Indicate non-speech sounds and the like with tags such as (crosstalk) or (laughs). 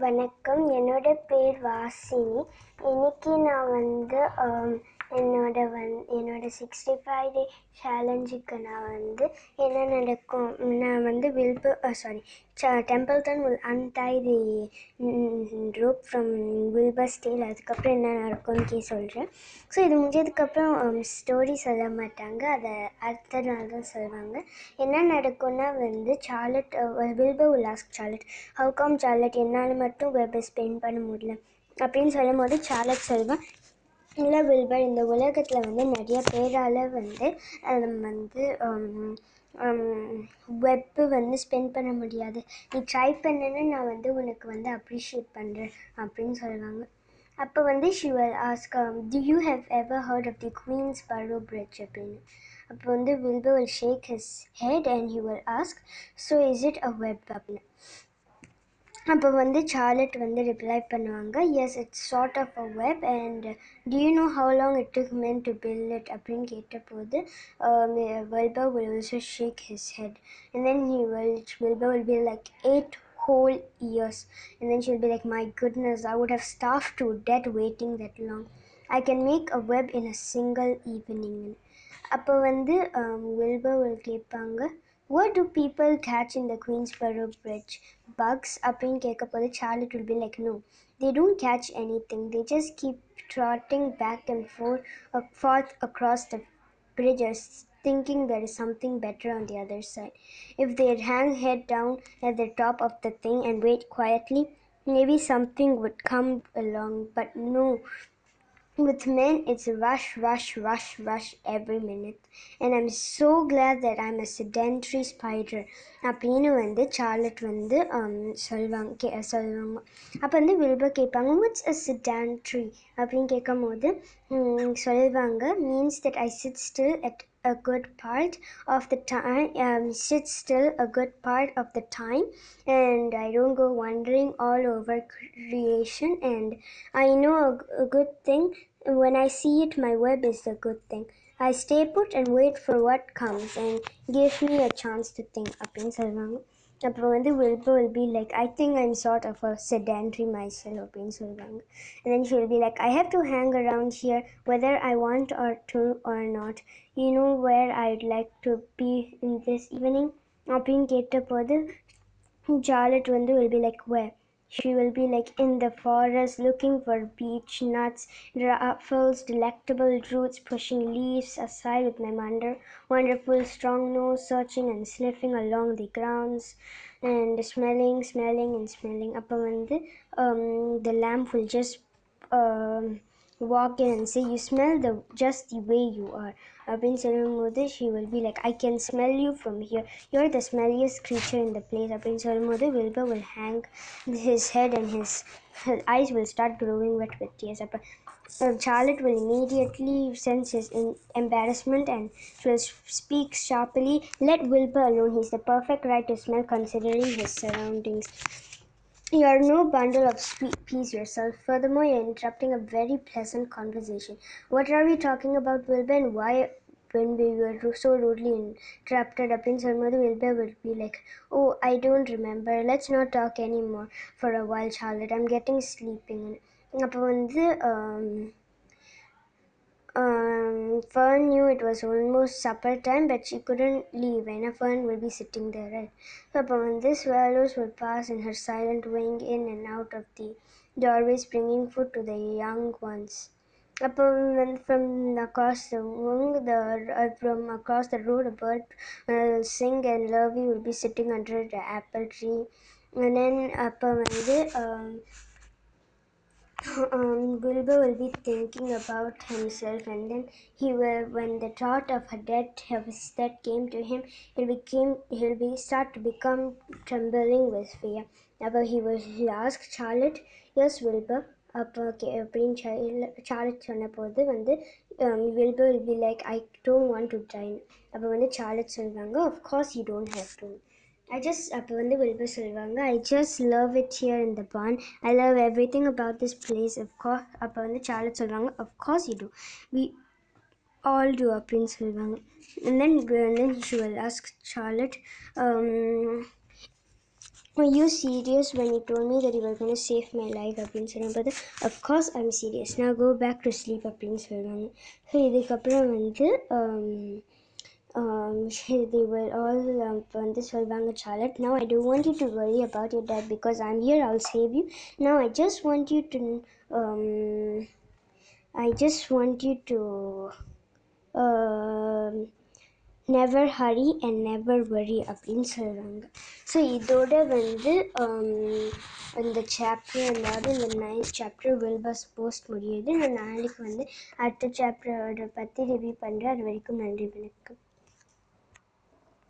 வணக்கம். என்னோட பேர் வாசினி. இன்னைக்கு நான் வந்து என்னோட வந் என்னோட சிக்ஸ்டி ஃபைவ் டே சேலஞ்சுக்கு நான் வந்து என்ன நடக்கும் நான் வந்து Wilbur sorry Templeton will untie the rope from Wilbur stall அதுக்கப்புறம் என்ன நடக்கும்னு கே சொல்கிறேன் ஸோ இது முடிஞ்சதுக்கப்புறம் ஸ்டோரி சொல்ல மாட்டாங்க. அதை அடுத்த நாள் தான் சொல்லுவாங்க என்ன நடக்கும்னா வந்து சார்லட் வில்பர் உல்லாஸ் ask Charlotte how come Charlotte என்னால் மட்டும் வெப்பை ஸ்பெண்ட் பண்ண முடியல. அப்படின்னு சொல்லும் போது சார்லட் சொல்வேன் இல்லை வில்பர் இந்த உலகத்தில் வந்து நிறைய பேரால் வந்து வந்து வெப்பு வந்து ஸ்பெண்ட் பண்ண முடியாது. நீ ட்ரை பண்ணுன்னு நான் வந்து உனக்கு வந்து அப்ரிஷியேட் பண்ணுறேன் அப்படின்னு சொல்லுவாங்க. அப்போ வந்து she ask to you have ever heard of the Queensboro bridge அப்படின்னு. அப்போ வந்து Wilbur will shake his head and he will ask so is it a web அப்படின்னு. அப்போ வந்து சார்லட் வந்து ரிப்ளை பண்ணுவாங்க yes it's sort of a web and do you know how long it took men to build it அப்படின்னு கேட்டபோது Wilbur will also shake his head and then he will Wilbur will be like eight whole years And then she'll be like, My goodness, I would have starved to death waiting that long. I can make a web in a single evening. அப்போ வந்து Wilbur கேட்பாங்க What do people catch in the Queensboro Bridge? Bugs? Up Kekapoli, Charlotte will be like, no. They don't catch anything. They just keep trotting back and forth, uh, forth across the bridges, thinking there is something better on the other side. If they hang head down at the top of the thing and wait quietly, maybe something would come along. But no, With men, it's rush, rush, rush, rush every minute. And I'm so glad that I'm a sedentary spider அப்படின்னு வந்து Charlotte வந்து சொல்லுவாங்க K சொல்லுவாங்க அப்போ வந்து வில்ப கேட்பாங்க what's a சிடான்ட்ரி அப்படின்னு கேட்கும் போது சொல்லுவாங்க means that I sit still at a good part of the time um, sit still a good part of the time and i don't go wandering all over creation and i know a, a good thing when i see it my web is a good thing i stay put and wait for what comes and give me a chance to think up in Salvangu. அப்புறம் வந்து Wilbur will be like I think I'm sort of a sedentary myself அப்படின்னு சொல்லுவாங்க and then she'll be like I have to hang around here whether I want or to or not you know where I'd like to be in this evening அப்படின்னு கேட்டபோது Charlotte வந்து will be like where she will be like in the forest looking for beech nuts, ruffles, delectable roots, pushing leaves aside with my wonder, wonderful strong nose, searching and sniffing along the grounds, and smelling, smelling, and smelling. அப்போ வந்து um, the lamp will just um, walk in and say, You smell the just the way you are. Abhin Sarumode, she will be like, I can smell you from here. You're the smelliest creature in the place. Abhin Sarumode, Wilbur will hang his head and his, his (laughs) eyes will start growing wet with tears. Uh, Charlotte will immediately sense his embarrassment and she will speak sharply. Let Wilbur alone. He's the perfect right to smell considering his surroundings. You are no bundle of sweet peas yourself. Furthermore, you're interrupting a very pleasant conversation. What are we talking about, Wilbur, and why when we were ru- so rudely interrupted அப்படின்னு சொல்லும்போது Wilbur will be like, oh, I don't remember. Let's not talk anymore for a while, Charlotte. I'm getting sleeping. அப்போ வந்து um, Fern knew it was almost supper time, but she couldn't leave, and Fern would be sitting there, right? So, upon this, swallows would pass in her silent wing in and out of the doorways, bringing food to the young ones. Upon from across the wing, the uh, from across the road, a bird uh, sing, and Lurvy would be sitting under the apple tree. And then upon the um, (laughs) um, Wilbur will be thinking about himself, and then he will, when the thought of a death of his death came to him, he became he'll be start to become trembling with fear. Ever he was he asked Charlotte, yes, Wilbur. அப்போ அப்படின்னு Charlotte like. வந்து Wilbur will be like I don't want to train அப்போ வந்து Charlotte course, of course you don't have to I just அப்போ வந்து Wilbur சொல்லுவாங்க I just love it here in the barn I love everything about this place of course அப்போ வந்து Charlotte சொல்கிறாங்க of course you do we all do அப்படின்னு சொல்லுவாங்க. Then then she ask Charlotte you serious when it told me that you can save my life அப்படின்னு சொல்லும்போது of course I'm serious நான் go back to sleep அப்படின்னு சொல்லுவாங்க. So இதுக்கப்புறம் வந்து Um, (laughs) they were all இப்போ வந்து சொல்வாங்க Charlotte. now I don't want you to worry about your dad because I'm here. I'll save you. Now I just want you to um, I just want you to um, never hurry and never worry அப்படின்னு சொல்கிறாங்க so இதோட வந்து um, இந்த chapter அதாவது இந்த ninth chapter வெல்பஸ் post முடியுது. நான் நாளைக்கு வந்து அடுத்த சாப்டரோட பற்றி ரிவ்யூ பண்ணுறேன் அது வரைக்கும் நன்றி வணக்கம்.